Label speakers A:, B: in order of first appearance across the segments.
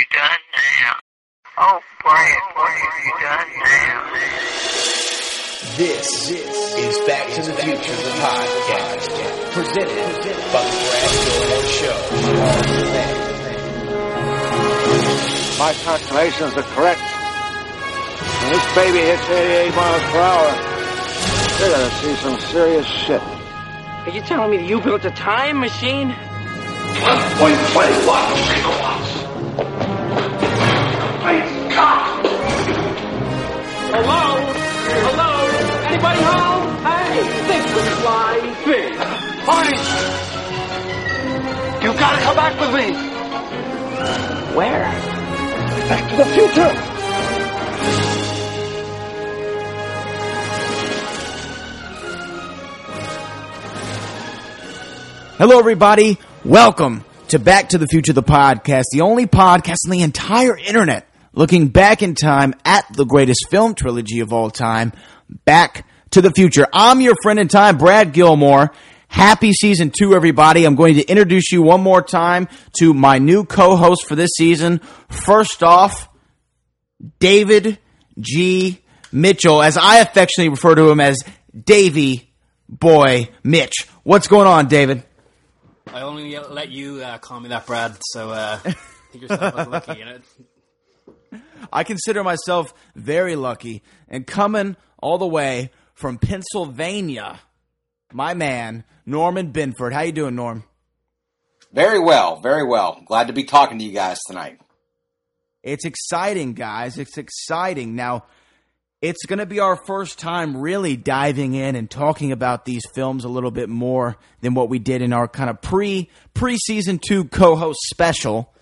A: you done now? Oh, Brad, what have you done now?
B: This is Back to the Future, the podcast, presented by the Brad Gilmore Show.
C: My calculations are correct. When this baby hits 88 miles per hour, they're gonna see some serious shit.
D: Are you telling me that you built a time machine?
E: 1.21 gigawatts. Great God!
D: Hello? Hello? Anybody home? Hey, think the flying thing.
E: Marty! You gotta come back with me!
D: Where?
C: Back to the future!
F: Hello, everybody. Welcome to Back to the Future, the podcast, the only podcast on the entire internet looking back in time at the greatest film trilogy of all time, Back to the Future. I'm your friend in time, Brad Gilmore. Happy season two, everybody. I'm going to introduce you one more time to my new co-host for this season. First off, David G. Mitchell, as I affectionately refer to him as Davy Boy Mitch. What's going on, David?
G: I only let you uh, call me that, Brad. So uh, think yourself as lucky, you know.
F: I consider myself very lucky and coming all the way from Pennsylvania. My man, Norman Binford. How you doing, Norm?
H: Very well, very well. Glad to be talking to you guys tonight.
F: It's exciting, guys. It's exciting. Now, it's going to be our first time really diving in and talking about these films a little bit more than what we did in our kind of pre pre season two co host special,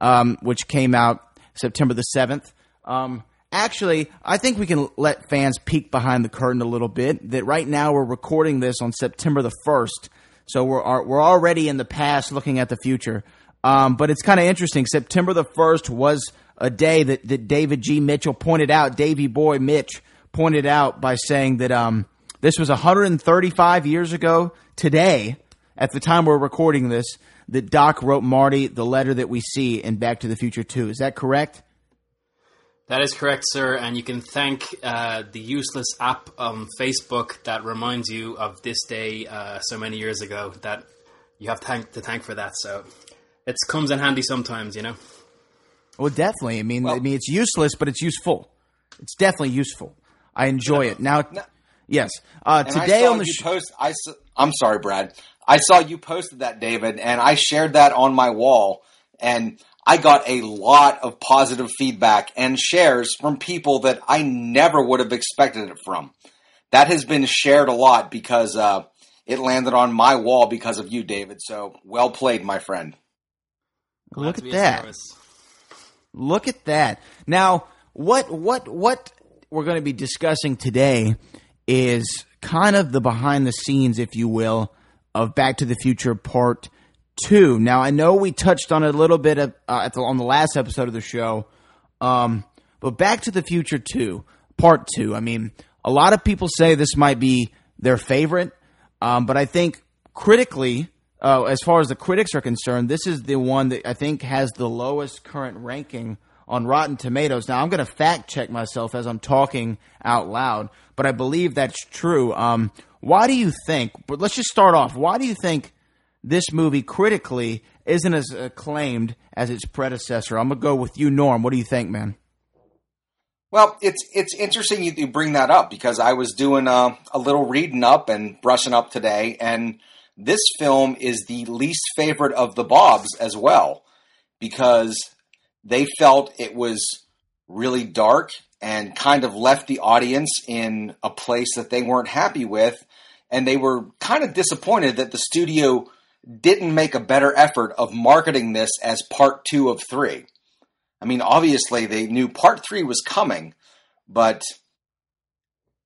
F: um, which came out September the seventh. Um, actually, I think we can let fans peek behind the curtain a little bit. That right now we're recording this on September the first, so we're we're already in the past, looking at the future. Um, but it's kind of interesting. September the first was a day that, that David G. Mitchell pointed out. Davy Boy Mitch pointed out by saying that um, this was 135 years ago today, at the time we're recording this, that Doc wrote Marty the letter that we see in Back to the Future 2. Is that correct?
G: That is correct, sir. And you can thank uh, the useless app on Facebook that reminds you of this day uh, so many years ago. That you have thank- to thank for that. So it comes in handy sometimes, you know.
F: Well, definitely. I mean, I mean, it's useless, but it's useful. It's definitely useful. I enjoy it. Now, yes. Uh,
H: And I
F: today
H: saw
F: on the
H: you
F: sh-
H: post. I s- I'm sorry, Brad. I saw you posted that, David, and I shared that on my wall, and I got a lot of positive feedback and shares from people that I never would have expected it from. That has been shared a lot because uh, it landed on my wall because of you, David. So well played, my friend.
F: Look at that.
G: service.
F: Look at that. Now, what what what we're going to be discussing today is kind of the behind the scenes, if you will, of Back to the Future Part Two. Now, I know we touched on it a little bit of, uh, the, on the last episode of the show, um, but Back to the Future Two Part Two. I mean, a lot of people say this might be their favorite, um, but I think critically, uh, as far as the critics are concerned, this is the one that I think has the lowest current ranking on Rotten Tomatoes. Now, I'm going to fact check myself as I'm talking out loud, but I believe that's true. Um, why do you think? But let's just start off. Why do you think this movie critically isn't as acclaimed as its predecessor? I'm going to go with you, Norm. What do you think, man?
H: Well, it's it's interesting you, you bring that up because I was doing uh, a little reading up and brushing up today, and this film is the least favorite of the Bobs as well because they felt it was really dark and kind of left the audience in a place that they weren't happy with, and they were kind of disappointed that the studio didn't make a better effort of marketing this as part two of three. I mean, obviously they knew part three was coming, but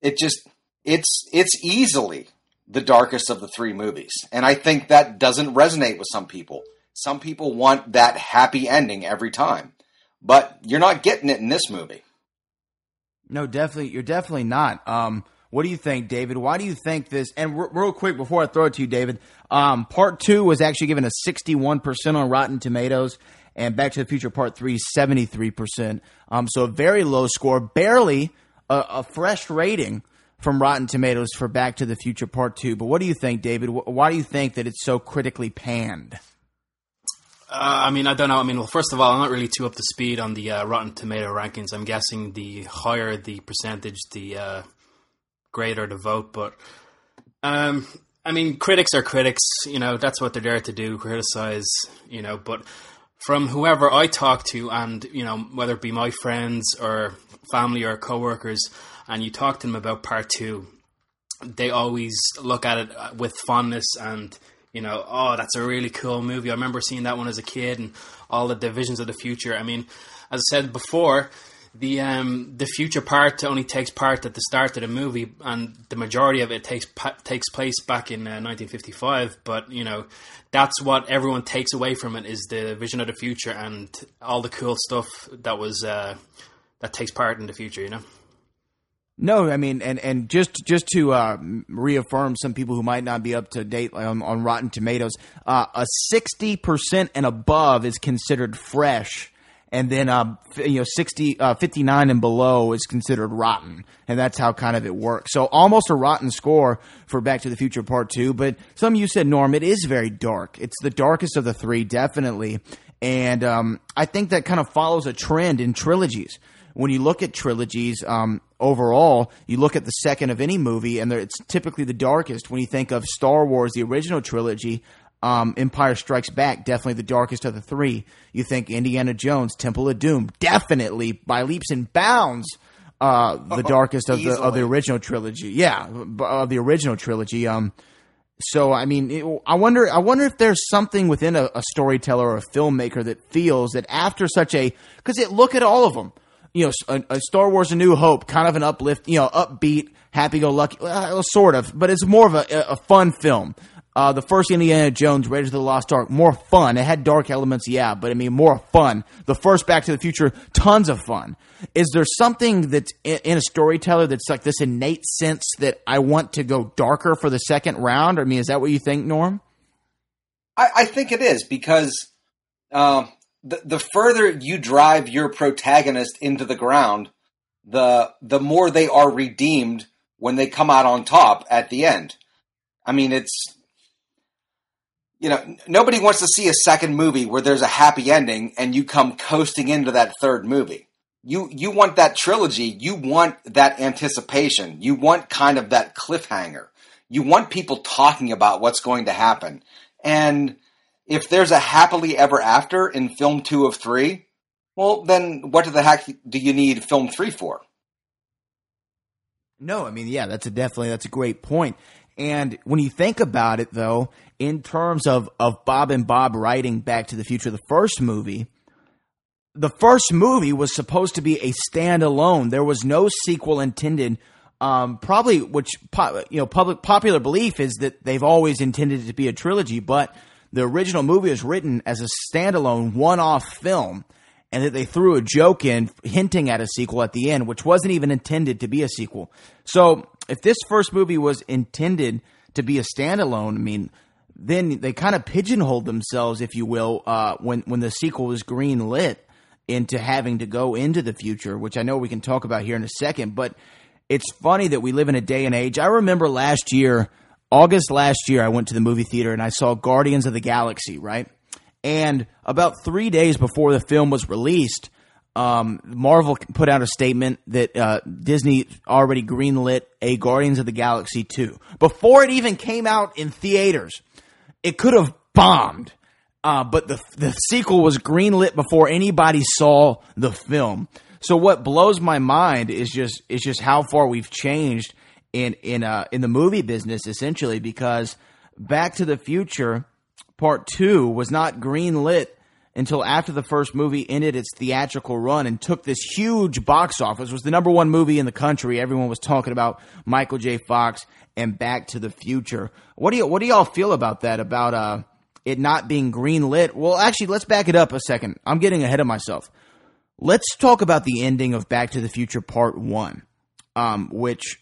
H: it just it's it's easily the darkest of the three movies. And I think that doesn't resonate with some people. Some people want that happy ending every time. But you're not getting it in this movie.
F: No, definitely, you're definitely not. Um, what do you think, David? Why do you think this? And r- real quick before I throw it to you, David, um, part two was actually given a 61% on Rotten Tomatoes, and Back to the Future Part Three, 73%. Um, so a very low score, barely a, a fresh rating from Rotten Tomatoes for Back to the Future Part Two. But what do you think, David? Why do you think that it's so critically panned?
G: Uh, I mean, I don't know. I mean, well, first of all, I'm not really too up to speed on the uh, Rotten Tomato rankings. I'm guessing the higher the percentage, the uh, greater the vote. But um, I mean, critics are critics. You know, that's what they're there to do, criticize. You know, but from whoever I talk to, and you know, whether it be my friends or family or coworkers, and you talk to them about part two, they always look at it with fondness and you know, oh, that's a really cool movie. I remember seeing that one as a kid and all the divisions of the future. I mean, as I said before, the um, the future part only takes part at the start of the movie, and the majority of it takes takes place back in uh, 1955. But you know, that's what everyone takes away from it is the vision of the future and all the cool stuff that was uh, that takes part in the future. You know.
F: No, I mean, and, and just just to uh, reaffirm some people who might not be up to date on, on Rotten Tomatoes, uh, a sixty percent and above is considered fresh, and then uh, you know 60, uh, 59 and below is considered rotten, and that's how kind of it works. So almost a rotten score for Back to the Future Part Two. But some of you said, Norm, it is very dark. It's the darkest of the three, definitely, and um, I think that kind of follows a trend in trilogies when you look at trilogies um, overall, you look at the second of any movie, and it's typically the darkest. When you think of Star Wars, the original trilogy, um, Empire Strikes Back, definitely the darkest of the three. You think Indiana Jones, Temple of Doom, definitely by leaps and bounds. Uh, the darkest of the of the original trilogy, yeah, of the original trilogy. Um, so I mean, it, I wonder. I wonder if there's something within a, a storyteller or a filmmaker that feels that after such a because it look at all of them. You know, a, a Star Wars: A New Hope, kind of an uplift. You know, upbeat, happy-go-lucky, well, sort of, but it's more of a, a fun film. Uh, the first Indiana Jones, Raiders of the Lost Ark, more fun. It had dark elements, yeah, but I mean, more fun. The first Back to the Future, tons of fun. Is there something that's in, in a storyteller that's like this innate sense that I want to go darker for the second round? I mean, is that what you think, Norm?
H: I, I think it is because um, the the further you drive your protagonist into the ground, the the more they are redeemed when they come out on top at the end. I mean, it's you know nobody wants to see a second movie where there's a happy ending and you come coasting into that third movie. You you want that trilogy. You want that anticipation. You want kind of that cliffhanger. You want people talking about what's going to happen. And if there's a happily ever after in film two of three, well, then what the heck do you need film three for?
F: No, I mean, yeah, that's a definitely that's a great point. And when you think about it, though, in terms of of Bob and Bob writing Back to the Future, the first movie, the first movie was supposed to be a standalone. There was no sequel intended. Um, probably, which you know, public popular belief is that they've always intended it to be a trilogy, but the original movie was written as a standalone one-off film, and that they threw a joke in hinting at a sequel at the end, which wasn't even intended to be a sequel. So, if this first movie was intended to be a standalone, I mean, then they kind of pigeonholed themselves, if you will, uh, when when the sequel was green lit into having to go into the future, which I know we can talk about here in a second. But it's funny that we live in a day and age. I remember last year, August last year, I went to the movie theater and I saw Guardians of the Galaxy, right? And about three days before the film was released, um, Marvel put out a statement that uh, Disney already greenlit a Guardians of the Galaxy 2 before it even came out in theaters. It could have bombed, uh, but the the sequel was greenlit before anybody saw the film. So what blows my mind is just is just how far we've changed in in uh, in the movie business essentially because Back to the Future Part 2 was not greenlit until after the first movie ended its theatrical run and took this huge box office. It was the number one movie in the country. Everyone was talking about Michael J. Fox and Back to the Future. What do you what do y'all feel about that? About uh it not being greenlit? Well, actually, let's back it up a second. I'm getting ahead of myself. Let's talk about the ending of Back to the Future Part 1, um, which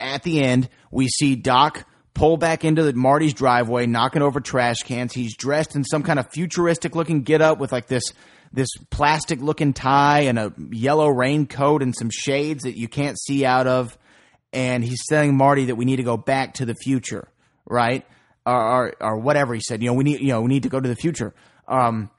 F: at the end, we see Doc pull back into the Marty's driveway, knocking over trash cans. He's dressed in some kind of futuristic looking getup with like this this plastic looking tie and a yellow raincoat and some shades that you can't see out of. And he's telling Marty that we need to go back to the future, right? Or, or, or whatever he said. You know, we need you know we need to go to the future. Um,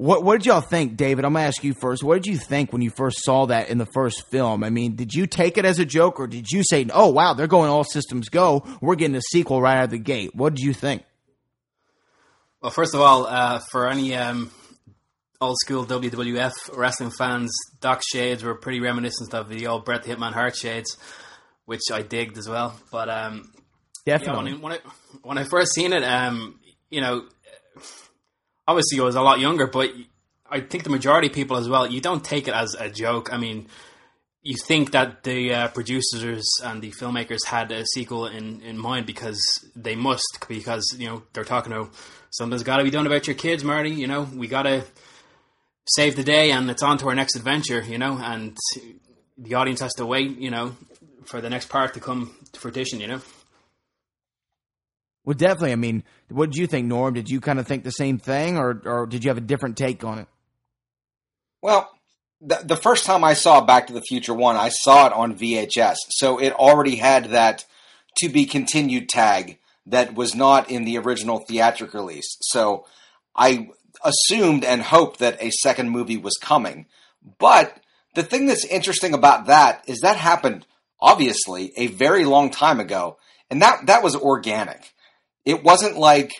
F: what what did y'all think, David? I'm gonna ask you first. What did you think when you first saw that in the first film? I mean, did you take it as a joke, or did you say, "Oh wow, they're going all systems go. We're getting a sequel right out of the gate"? What did you think?
G: Well, first of all, uh, for any um, old school WWF wrestling fans, Doc shades were pretty reminiscent of the old Bret the Hitman Hart shades, which I digged as well. But um,
F: Definitely.
G: yeah, when, I, when I when I first seen it, um, you know, obviously I was a lot younger, but I think the majority of people as well, you don't take it as a joke. I mean, you think that the uh, producers and the filmmakers had a sequel in, in mind because they must, because, you know, they're talking about something's got to be done about your kids, Marty. You know, we got to save the day and it's on to our next adventure, you know, and the audience has to wait, you know, for the next part to come to fruition, you know.
F: Well, definitely. I mean, what did you think, Norm? Did you kind of think the same thing, or or did you have a different take on it?
H: Well, the, the first time I saw Back to the Future 1, I saw it on VHS. So it already had that to be continued tag that was not in the original theatrical release. So I assumed and hoped that a second movie was coming. But the thing that's interesting about that is that happened obviously a very long time ago, and that that was organic. It wasn't like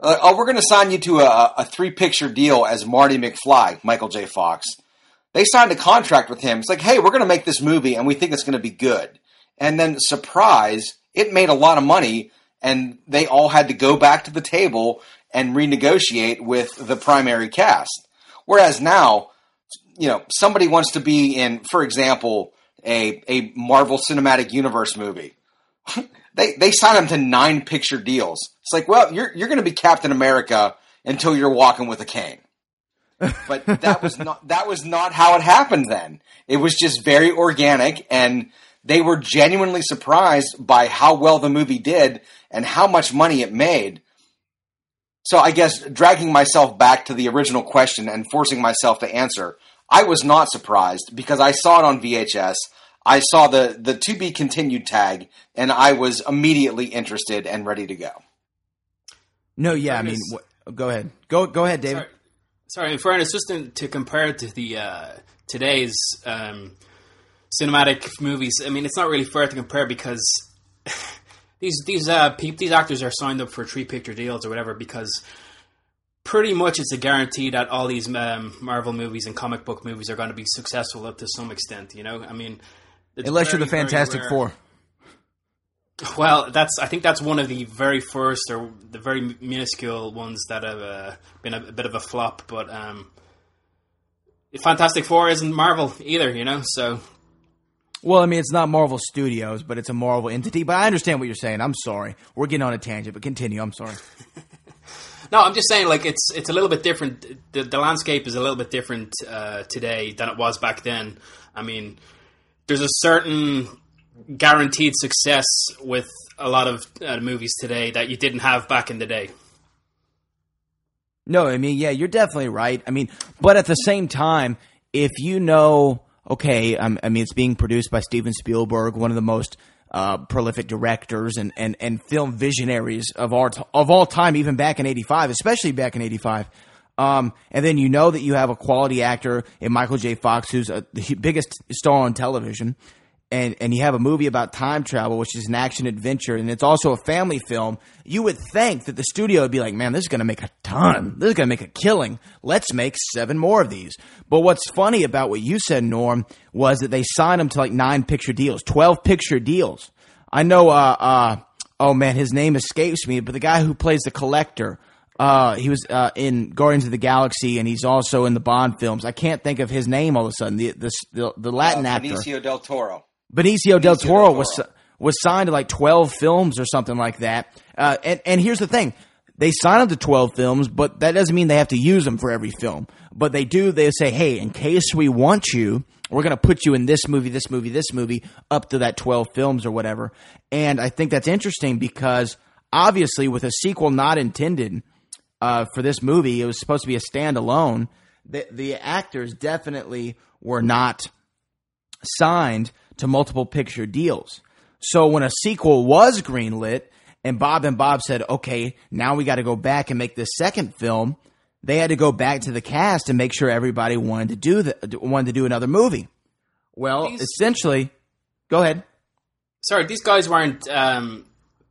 H: uh, oh, we're going to sign you to a, a three picture deal as Marty McFly, Michael J. Fox. They signed a contract with him. It's like, hey, we're going to make this movie and we think it's going to be good. And then, surprise, it made a lot of money and they all had to go back to the table and renegotiate with the primary cast. Whereas now, you know, somebody wants to be in, for example, a, a Marvel Cinematic Universe movie. they they sign them to nine picture deals. It's like, well, you're you're going to be Captain America until you're walking with a cane. But that was not that was not how it happened then. It was just very organic and they were genuinely surprised by how well the movie did and how much money it made. So I guess dragging myself back to the original question and forcing myself to answer, I was not surprised because I saw it on VHS. I saw the the to be continued tag and I was immediately interested and ready to go.
F: No, yeah, I mean, what, go ahead, go go ahead, David.
G: Sorry, sorry in fairness, just in, to compare it to the uh, today's um, cinematic movies, I mean, it's not really fair to compare because these these uh, peop these actors are signed up for three picture deals or whatever because pretty much it's a guarantee that all these um, Marvel movies and comic book movies are going to be successful up to some extent. You know, I mean, it's
F: Unless you're the Fantastic Four.
G: Well, that's I think that's one of the very first or the very minuscule ones that have uh, been a, a bit of a flop. But um, Fantastic Four isn't Marvel either, you know. So
F: Well, I mean, it's not Marvel Studios, but it's a Marvel entity. But I understand what you're saying. I'm sorry. We're getting on a tangent, but continue. I'm sorry.
G: no, I'm just saying like it's it's a little bit different. The, the landscape is a little bit different uh, today than it was back then. I mean, there's a certain guaranteed success with a lot of uh, movies today that you didn't have back in the day.
F: No, I mean, yeah, you're definitely right. I mean, but at the same time, if you know, okay, um, I mean, it's being produced by Steven Spielberg, one of the most uh, prolific directors and, and, and film visionaries of our t- of all time, even back in '85, especially back in '85. Um, and then you know that you have a quality actor in Michael J. Fox, who's a, the biggest star on television, and and you have a movie about time travel, which is an action adventure, and it's also a family film. You would think that the studio would be like, man, this is going to make a ton. This is going to make a killing. Let's make seven more of these. But what's funny about what you said, Norm, was that they signed them to like nine picture deals, twelve picture deals. I know. Uh, uh, oh man, his name escapes me, but the guy who plays the collector. Uh, he was uh, in Guardians of the Galaxy, and he's also in the Bond films. I can't think of his name all of a sudden. The the the, the Latin
H: Uh,
F: actor
H: Benicio del Toro.
F: Benicio del Toro
H: del
F: was
H: Toro.
F: was signed to like twelve films or something like that. Uh, and and here's the thing: they sign up to twelve films, but that doesn't mean they have to use them for every film. But they do. They say, hey, in case we want you, we're going to put you in this movie, this movie, this movie, up to that twelve films or whatever. And I think that's interesting because obviously, with a sequel not intended uh, for this movie, it was supposed to be a standalone. The the actors definitely were not signed to multiple picture deals. So when a sequel was greenlit and Bob and Bob said, okay, now we got to go back and make this second film, they had to go back to the cast and make sure everybody wanted to do the, wanted to do another movie. Well,
G: These-
F: essentially, go ahead.
G: Sorry, these guys weren't um,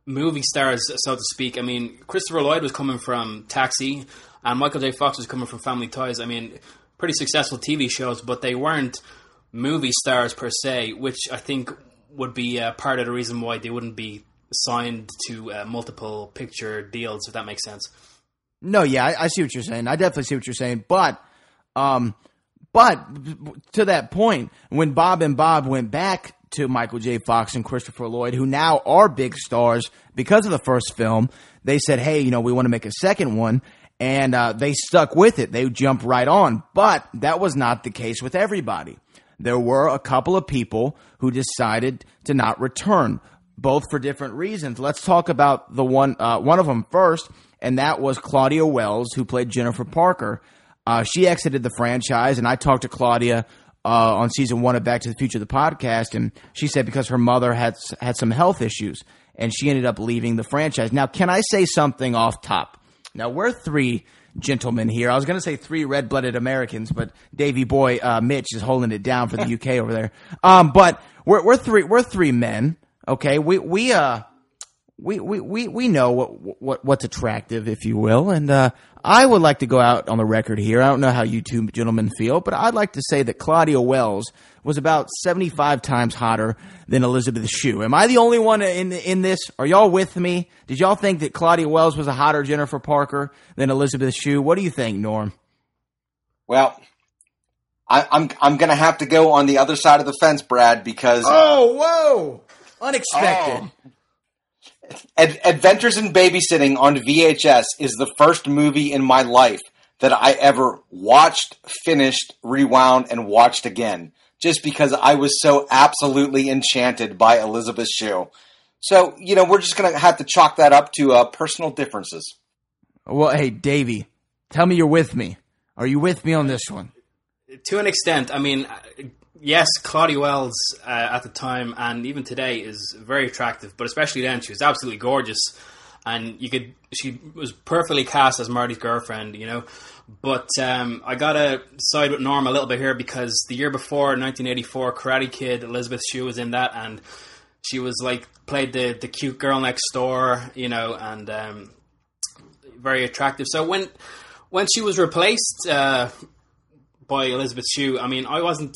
G: movie stars, so to speak. I mean, Christopher Lloyd was coming from Taxi, and Michael J. Fox was coming from Family Ties. I mean, pretty successful TV shows, but they weren't movie stars per se, which I think would be uh, part of the reason why they wouldn't be signed to uh, multiple picture deals, if that makes sense.
F: No, yeah, I, I see what you're saying. I definitely see what you're saying. But, um, but to that point, when Bob and Bob went back to Michael J. Fox and Christopher Lloyd, who now are big stars because of the first film, they said, "Hey, you know, we want to make a second one." And uh, they stuck with it. They jumped right on. But that was not the case with everybody. There were a couple of people who decided to not return, both for different reasons. Let's talk about the one uh, one of them first, and that was Claudia Wells, who played Jennifer Parker. Uh, she exited the franchise, and I talked to Claudia uh, on season one of Back to the Future, the podcast, and she said because her mother had had some health issues, and she ended up leaving the franchise. Now, can I say something off top? Now we're three gentlemen here. I was going to say three red-blooded Americans, but Davy Boy uh, Mitch is holding it down for the UK over there. Um, but we're we're three we're three men. Okay, we we uh we we we, we know what what what's attractive, if you will, and uh, I would like to go out on the record here. I don't know how you two gentlemen feel, but I'd like to say that Claudia Wells was about seventy five times hotter than Elizabeth Shue. Am I the only one in in this? Are y'all with me? Did y'all think that Claudia Wells was a hotter Jennifer Parker than Elizabeth Shue? What do you think, Norm?
H: Well, I, I'm I'm gonna have to go on the other side of the fence, Brad, because
F: Oh, whoa! Unexpected.
H: Ad- Adventures in Babysitting on VHS is the first movie in my life that I ever watched, finished, rewound, and watched again. Just because I was so absolutely enchanted by Elizabeth Shue. So, you know, we're just going to have to chalk that up to uh, personal differences.
F: Well, hey, Davey, tell me you're with me. Are you with me on this one?
G: to an extent, I mean, uh, yes, Claudia Wells uh, at the time and even today is very attractive, but especially then she was absolutely gorgeous, and you could she was perfectly cast as Marty's girlfriend, you know. But um, I gotta side with Norm a little bit here because the year before, 1984, Karate Kid, Elizabeth Shue was in that, and she was like played the the cute girl next door, you know, and um, very attractive. So when when she was replaced. Uh, by Elizabeth Shue, I mean, I wasn't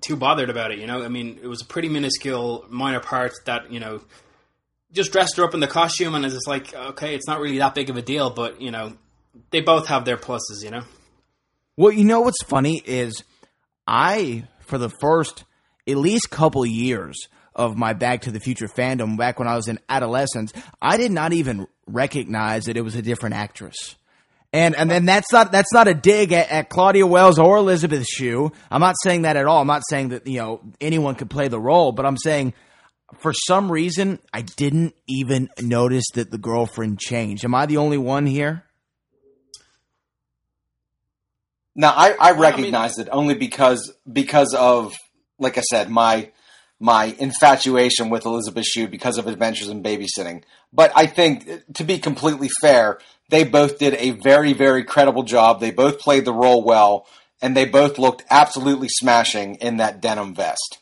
G: too bothered about it. You know, I mean, it was a pretty minuscule, minor part that you know just dressed her up in the costume, and it's like, okay, it's not really that big of a deal, but you know, they both have their pluses. You know,
F: Well, you know what's funny is I, for the first at least couple years of my Back to the Future fandom, back when I was in adolescence, I did not even recognize that it was a different actress. And and then that's not that's not a dig at, at Claudia Wells or Elizabeth Shue. I'm not saying that at all. I'm not saying that you know anyone could play the role, but I'm saying for some reason I didn't even notice that the girlfriend changed. Am I the only one here?
H: Now, I, I
G: Well, I mean-
H: recognize it only because because of, like I said, my my infatuation with Elizabeth Shue because of Adventures in Babysitting. But I think, to be completely fair, they both did a very, very credible job. They both played the role well, and they both looked absolutely smashing in that denim vest.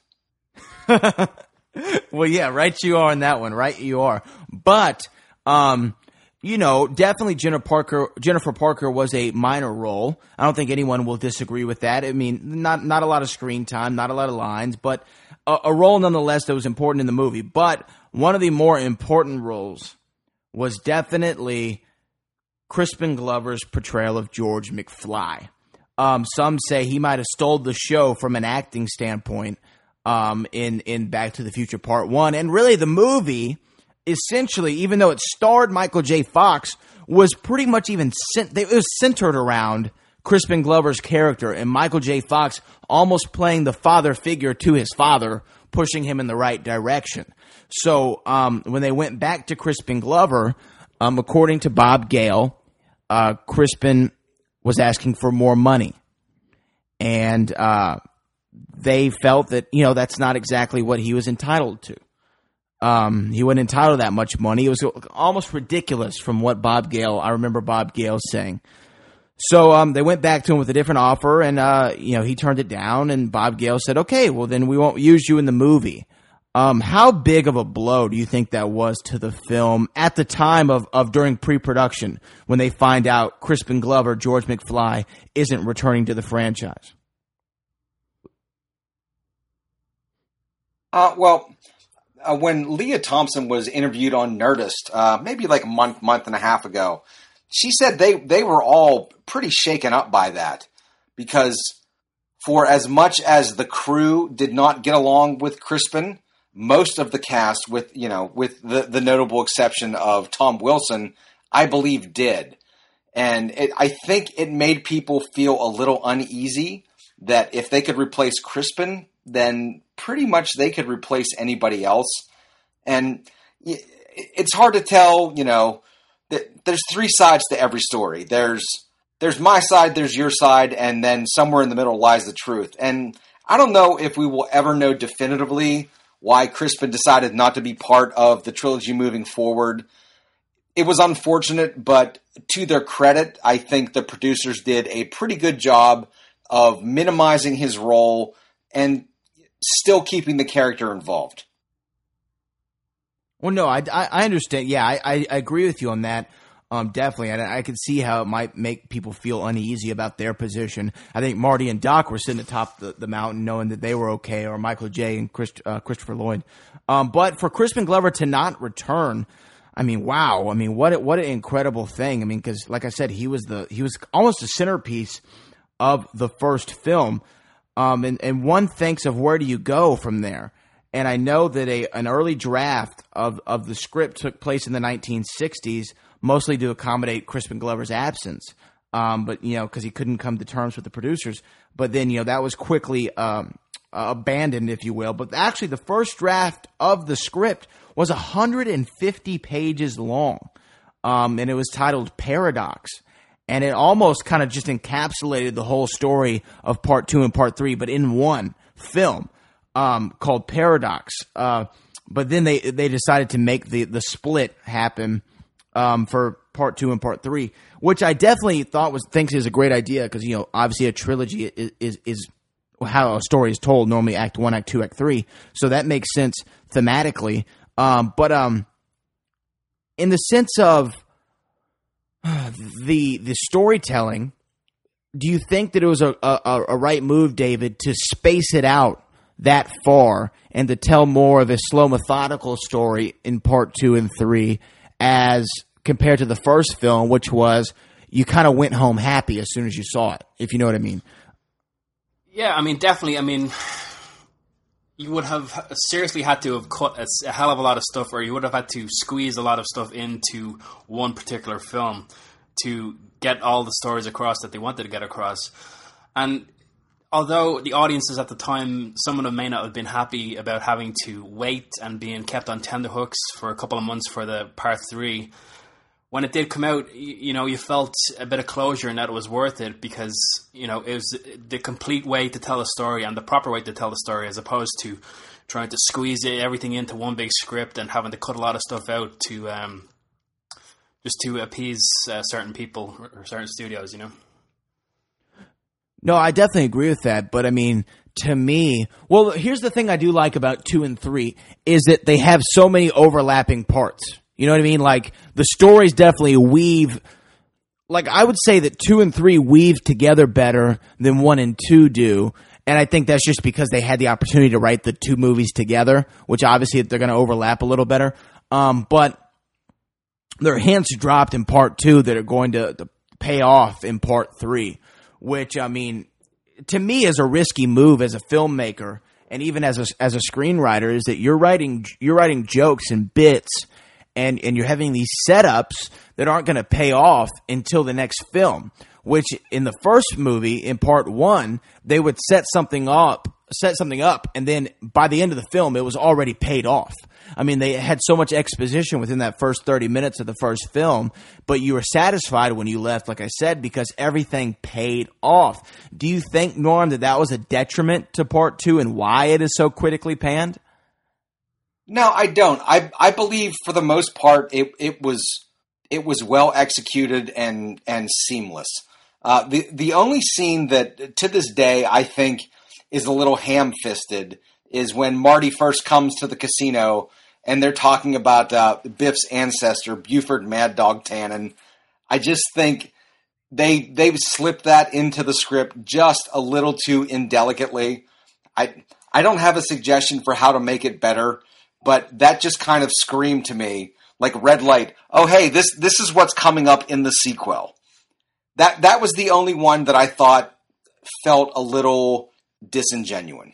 F: well, yeah, right. You are in that one, right? You are. But, um, you know, definitely Jennifer Parker. Jennifer Parker was a minor role. I don't think anyone will disagree with that. I mean, not not a lot of screen time, not a lot of lines, but a, a role nonetheless that was important in the movie. But one of the more important roles was definitely Crispin Glover's portrayal of George McFly. Um, some say he might have stole the show from an acting standpoint um, in in Back to the Future Part One, and really the movie essentially, even though it starred Michael J. Fox, was pretty much even cent- it was centered around Crispin Glover's character and Michael J. Fox almost playing the father figure to his father, pushing him in the right direction. So um, when they went back to Crispin Glover, um, according to Bob Gale, uh, Crispin was asking for more money, and uh, they felt that you know that's not exactly what he was entitled to. Um, he wasn't entitled to that much money. It was almost ridiculous from what Bob Gale. I remember Bob Gale saying. So um, they went back to him with a different offer, and uh, you know he turned it down. And Bob Gale said, "Okay, well then we won't use you in the movie." Um, how big of a blow do you think that was to the film at the time of, of during pre-production when they find out Crispin Glover, George McFly, isn't returning to the franchise?
H: Uh, well, uh, when Lea Thompson was interviewed on Nerdist, uh, maybe like a month, month and a half ago, she said they they were all pretty shaken up by that because for as much as the crew did not get along with Crispin, most of the cast, with you know, with the the notable exception of Tom Wilson, I believe did, and it, I think it made people feel a little uneasy that if they could replace Crispin, then pretty much they could replace anybody else, and it's hard to tell, you know. There's three sides to every story. There's there's my side, there's your side, and then somewhere in the middle lies the truth. And I don't know if we will ever know definitively why Crispin decided not to be part of the trilogy moving forward. It was unfortunate, but to their credit, I think the producers did a pretty good job of minimizing his role and still keeping the character involved.
F: Well, no, I, I, understand. Yeah, I, I agree with you on that. Um, definitely, and I could see how it might make people feel uneasy about their position. I think Marty and Doc were sitting atop the, the mountain, knowing that they were okay, or Michael J. and Chris, uh, Christopher Lloyd. Um, but for Crispin Glover to not return, I mean, wow! I mean, what what an incredible thing! I mean, because like I said, he was the he was almost the centerpiece of the first film. Um, and and one thinks of where do you go from there? And I know that a an early draft of of the script took place in the 1960s mostly to accommodate Crispin Glover's absence. Um, but you know, because he couldn't come to terms with the producers. But then you know that was quickly um, uh, abandoned, if you will. But actually, the first draft of the script was 150 pages long, um, and it was titled Paradox. And it almost kind of just encapsulated the whole story of part two and part three, but in one film um, called Paradox. Uh, but then they they decided to make the the split happen um, for part two and part three, which I definitely thought was thinks is a great idea because you know obviously a trilogy is, is is how a story is told normally act one act two act three. So that makes sense thematically. Um, but um in the sense of the the storytelling do you think that it was a, a, a right move david to space it out that far and to tell more of a slow methodical story in part two and three as compared to the first film which was you kind of went home happy as soon as you saw it if you know what i mean
G: Yeah, I mean, definitely. I mean, you would have seriously had to have cut a, hell of a lot of stuff, or you would have had to squeeze a lot of stuff into one particular film to get all the stories across that they wanted to get across. And although the audiences at the time, some of them may not have been happy about having to wait and being kept on tenterhooks for a couple of months for the part three, when it did come out, you, know, you felt a bit of closure and that it was worth it because, you know, it was the complete way to tell a story and the proper way to tell the story as opposed to trying to squeeze everything into one big script and having to cut a lot of stuff out to um, just to appease uh, certain people or, certain studios, you know.
F: No, I definitely agree with that. But I mean, to me, well, here's the thing I do like about two and three is that they have so many overlapping parts. You know what I mean? Like the stories definitely weave. Like I would say that two and three weave together better than one and two do. And I think that's just because they had the opportunity to write the two movies together, which obviously they're going to overlap a little better. Um, but there are hints dropped in part two that are going to, to pay off in part three, which I mean, to me is a risky move as a filmmaker and even as a, as a screenwriter is that you're writing you're writing jokes and bits and and you're having these setups that aren't going to pay off until the next film which in the first movie in part 1 they would set something up set something up and then by the end of the film it was already paid off I mean, they had so much exposition within that first 30 minutes of the first film, but you were satisfied when you left, like I said, because everything paid off. Do you think, Norm, that that was a detriment to part two and why it is so critically panned?
H: No, I don't. I I believe for the most part it it was it was well executed and and seamless. Uh, the the only scene that to this day I think is a little ham fisted is when Marty first comes to the casino and they're talking about uh, Biff's ancestor, Buford Mad Dog Tannen. I just think they they've slipped that into the script just a little too indelicately. I I don't have a suggestion for how to make it better, but that just kind of screamed to me like red light. Oh hey, this this is what's coming up in the sequel. That that was the only one that I thought felt a little disingenuous.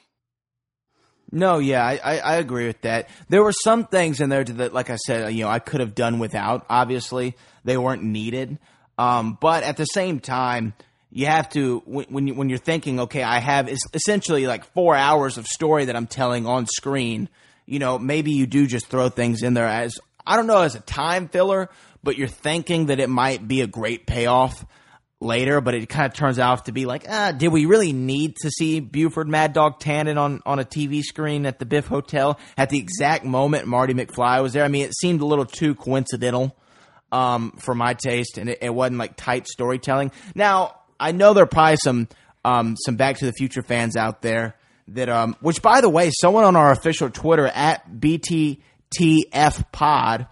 F: No, yeah, I, I, I, agree with that. There were some things in there that, like I said, you know, I could have done without. Obviously, they weren't needed. Um, but at the same time, you have to when you, when you're thinking, okay, I have essentially like four hours of story that I'm telling on screen. You know, maybe you do just throw things in there as I don't know as a time filler, but you're thinking that it might be a great payoff later, but it kind of turns out to be like, ah, did we really need to see Buford Mad Dog Tannen on, on a TV screen at the Biff Hotel at the exact moment Marty McFly was there? I mean, it seemed a little too coincidental um, for my taste, and it, it, wasn't like tight storytelling. Now, I know there are probably some um, some Back to the Future fans out there that, um, which by the way, someone on our official Twitter at BTTF Pod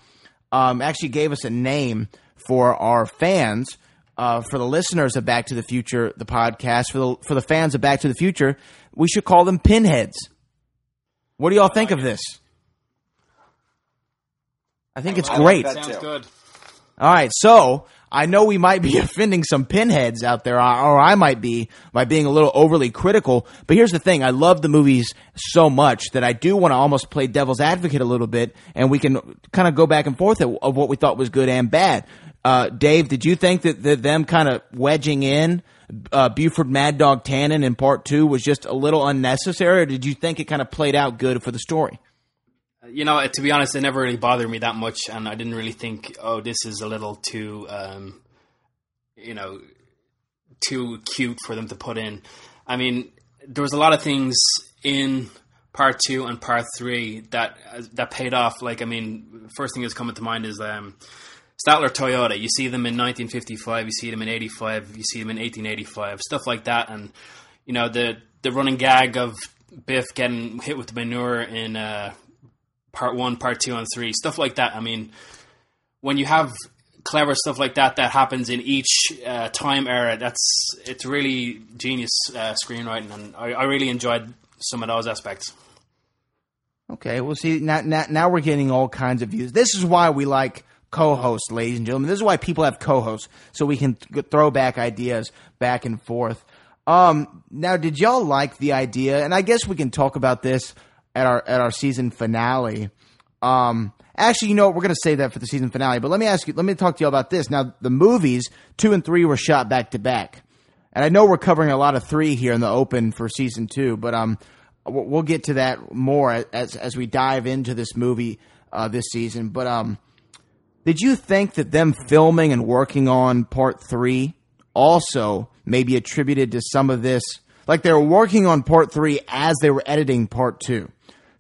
F: um, actually gave us a name for our fans uh, for the listeners of Back to the Future, the podcast, for the for the fans of Back to the Future, we should call them pinheads. What do y'all think of this? I think it's great.
G: Like Sounds good.
F: All right, so I know we might be offending some pinheads out there, or I might be by being a little overly critical. But here's the thing: I love the movies so much that I do want to almost play devil's advocate a little bit, and we can kind of go back and forth of what we thought was good and bad. Uh, Dave, did you think that, that them kind of wedging in uh, Buford Mad Dog Tannen in part two was just a little unnecessary, or did you think it kind of played out good for the story?
G: You know, to be honest, it never really bothered me that much, and I didn't really think, oh, this is a little too, um, you know, too cute for them to put in. I mean, there was a lot of things in part two and part three that that paid off. Like, I mean, first thing that's coming to mind is um, Statler Toyota, you see them in 1955, you see them in 85, you see them in 1885, stuff like that. And, you know, the, the running gag of Biff getting hit with the manure in uh, part one, part two, and three, stuff like that. I mean, when you have clever stuff like that that happens in each uh, time era, that's it's really genius uh, screenwriting, and I, I really enjoyed some of those aspects.
F: Okay, well, see now, now now we're getting all kinds of views. This is why we like co-hosts, ladies and gentlemen. This is why people have co-hosts, so we can throw back ideas back and forth. Um, now, did y'all like the idea? And I guess we can talk about this at our at our season finale. Um, actually, you know what? We're going to say that for the season finale. But let me ask you. Let me talk to you about this. Now, the movies two and three were shot back to back, and I know we're covering a lot of three here in the open for season two. But um, we'll get to that more as as we dive into this movie uh, this season. But um did you think that them filming and working on part three also maybe attributed to some of this? Like they were working on part three as they were editing part two.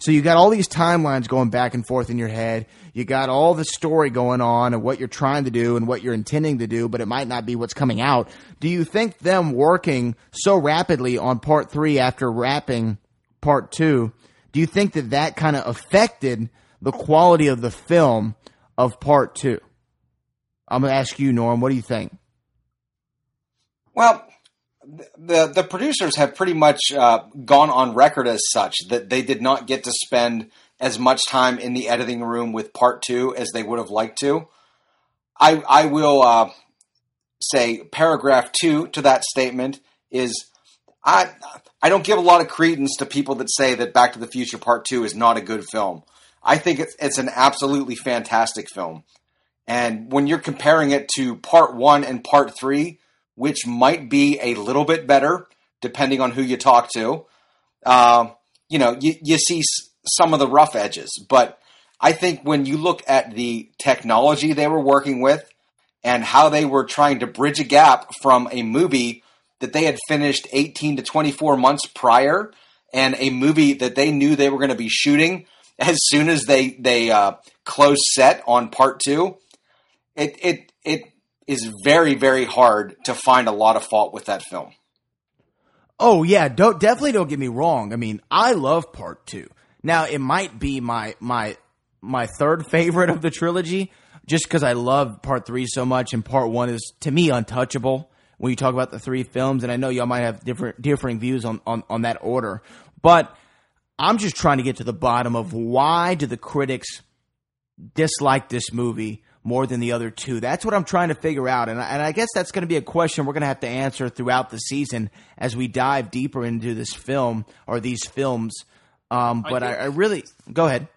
F: So you got all these timelines going back and forth in your head. You got all the story going on and what you're trying to do and what you're intending to do, but it might not be what's coming out. Do you think them working so rapidly on part three after wrapping part two, do you think that that kind of affected the quality of the film of part two. I'm going to ask you, Norm, what do you think?
H: Well, the the producers have pretty much uh, gone on record as such that they did not get to spend as much time in the editing room with part two as they would have liked to. I I will uh, say paragraph two to that statement is I I don't give a lot of credence to people that say that Back to the Future Part Two is not a good film. I think it's it's an absolutely fantastic film. And when you're comparing it to Part One and Part Three, which might be a little bit better depending on who you talk to, uh, you know, you, you see some of the rough edges. But I think when you look at the technology they were working with and how they were trying to bridge a gap from a movie that they had finished 18 to 24 months prior and a movie that they knew they were going to be shooting as soon as they they uh, closed set on part two it it it is very very hard to find a lot of fault with that film
F: Oh yeah, don't definitely don't get me wrong. I mean, I love part two. Now it might be my my my third favorite of the trilogy, just because I love part three so much, and part one is to me untouchable when you talk about the three films. And I know y'all might have different differing views on on, on that order, but I'm just trying to get to the bottom of why do the critics dislike this movie more than the other two? That's what I'm trying to figure out. And I, and I guess that's going to be a question we're going to have to answer throughout the season as we dive deeper into this film or these films. Um, but I, I really go ahead.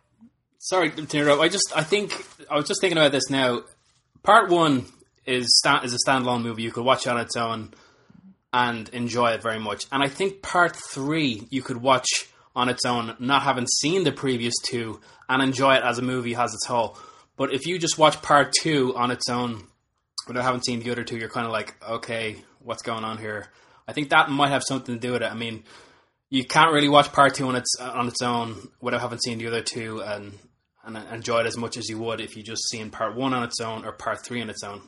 G: Sorry to interrupt. I just I think I was just thinking about this now. Part one is sta- is a standalone movie. You could watch it on its own and enjoy it very much. And I think part three you could watch on its own, not having seen the previous two, and enjoy it as a movie as its whole. But if you just watch part two on its own without having seen the other two, you're kind of like, okay, what's going on here? I think that might have something to do with it. I mean, you can't really watch part two on its on its own without having seen the other two and and enjoy it as much as you would if you just seen part one on its own or part three on its own.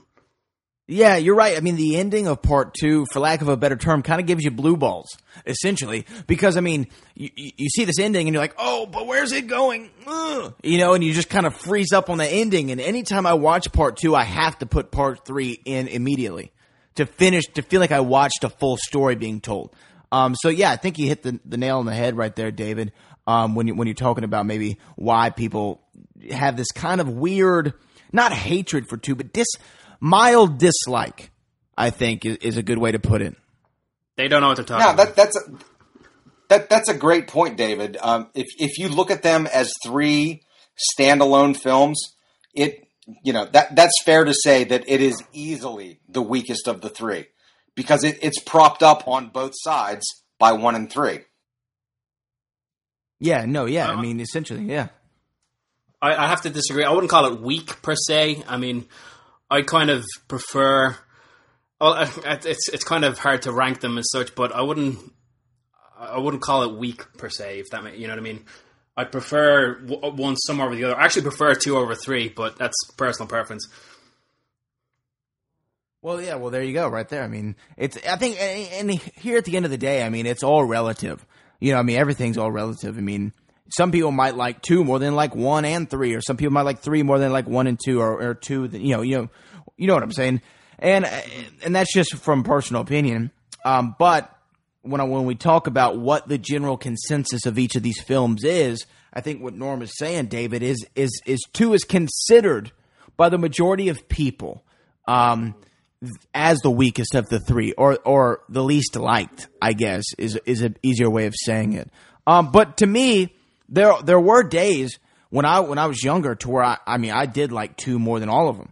F: Yeah, you're right. I mean, the ending of part two, for lack of a better term, kind of gives you blue balls, essentially. Because, I mean, you, you see this ending and you're like, oh, but where's it going? Ugh. You know, and you just kind of freeze up on the ending. And anytime I watch part two, I have to put part three in immediately to finish, to feel like I watched a full story being told. Um, so, yeah, I think you hit the, the nail on the head right there, David, um, when, you, when you're talking about maybe why people have this kind of weird, not hatred for two, but dis mild dislike. I think is, is a good way to put it.
G: They don't know what they're talking
H: yeah
G: about.
H: that that's a, that that's a great point david um, if if you look at them as three standalone films it you know that that's fair to say that it is easily the weakest of the three because it, it's propped up on both sides by one and three
F: Yeah, no, yeah.
G: Uh-huh.
F: I mean, essentially, yeah.
G: I, I have to disagree. I wouldn't call it weak per se. I mean, I kind of prefer. Well, it's it's kind of hard to rank them as such, but I wouldn't. I wouldn't call it weak per se. If that ma- you know what I mean. I prefer uh, one some over the other. I actually prefer two over three, but that's personal preference.
F: Well, yeah. Well, there you go, right there. I mean, it's. I think, and here at the end of the day, I mean, it's all relative. You know, I mean, everything's all relative. I mean, some people might like two more than like one and three, or some people might like three more than like one and two, or, or two. You know, you know, you know what I'm saying. And and that's just from personal opinion. Um, but when I, when we talk about what the general consensus of each of these films is, I think what Norm is saying, David, is is is two is considered by the majority of people um, as the weakest of the three, or or the least liked. I guess is is an easier way of saying it. Um, but to me, there there were days when I when I was younger to where I I mean I did like two more than all of them.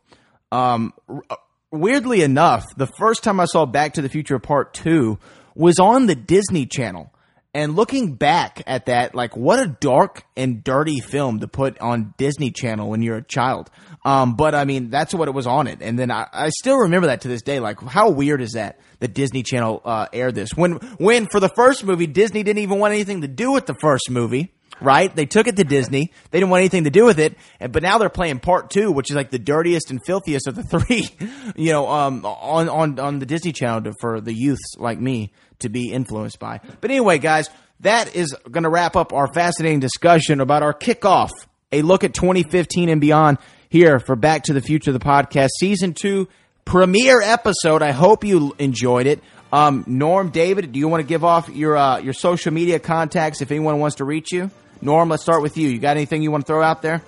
F: Um, r- weirdly enough, the first time I saw Back to the Future Part Two was on the Disney Channel. And looking back at that, like what a dark and dirty film to put on Disney Channel when you're a child. Um, but I mean, that's what it was on it. And then I, I still remember that to this day. Like, how weird is that? The Disney Channel uh, aired this when when for the first movie Disney didn't even want anything to do with the first movie. Right? They took it to Disney. They didn't want anything to do with it. And, but now they're playing part two, which is like the dirtiest and filthiest of the three, you know, um, on, on, on the Disney Channel to, for the youths like me to be influenced by. But anyway, guys, that is going to wrap up our fascinating discussion about our kickoff, a look at 2015 and beyond here for Back to the Future, the podcast, season two premiere episode. I hope you enjoyed it. Um, Norm, David, do you want to give off your uh, your social media contacts if anyone wants to reach you? Norm, let's start with you. You got anything you want to throw out there?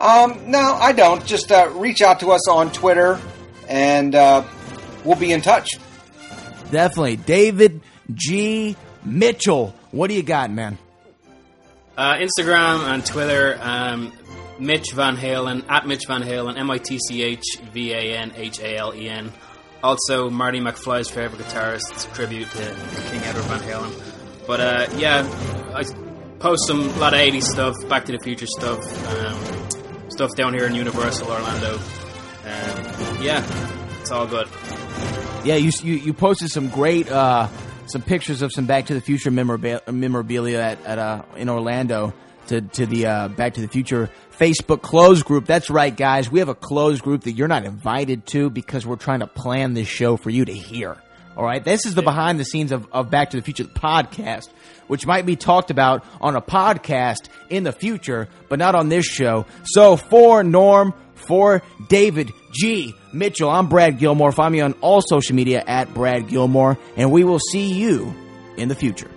H: Um, no, I don't. Just uh, reach out to us on Twitter, and uh, we'll be in touch.
F: Definitely. David G. Mitchell, what do you got, man?
G: Uh, Instagram and Twitter, um, Mitch Van Halen, at Mitch Van Halen, M I T C H V A N H A L E N. Also, Marty McFly's favorite guitarist, it's a tribute to King Edward Van Halen. But uh, yeah, I post some a lot of 80s stuff, Back to the Future stuff, um, stuff down here in Universal Orlando. Um, yeah, it's all good.
F: Yeah, you you, you posted some great uh, some pictures of some Back to the Future memorabilia, memorabilia at, at uh, in Orlando to to the uh, Back to the Future Facebook closed group. That's right, guys. We have a closed group that you're not invited to because we're trying to plan this show for you to hear. All right, this is the behind the scenes of, of Back to the Future podcast, which might be talked about on a podcast in the future, but not on this show. So for Norm, for David G. Mitchell, I'm Brad Gilmore. Find me on all social media at Brad Gilmore, and we will see you in the future.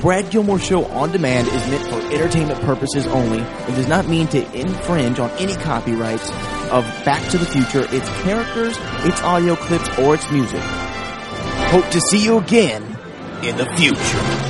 F: Brad Gilmore Show on demand is meant for entertainment purposes only and does not mean to infringe on any copyrights of Back to the Future, its characters, its audio clips, or its music. Hope to see you again in the future.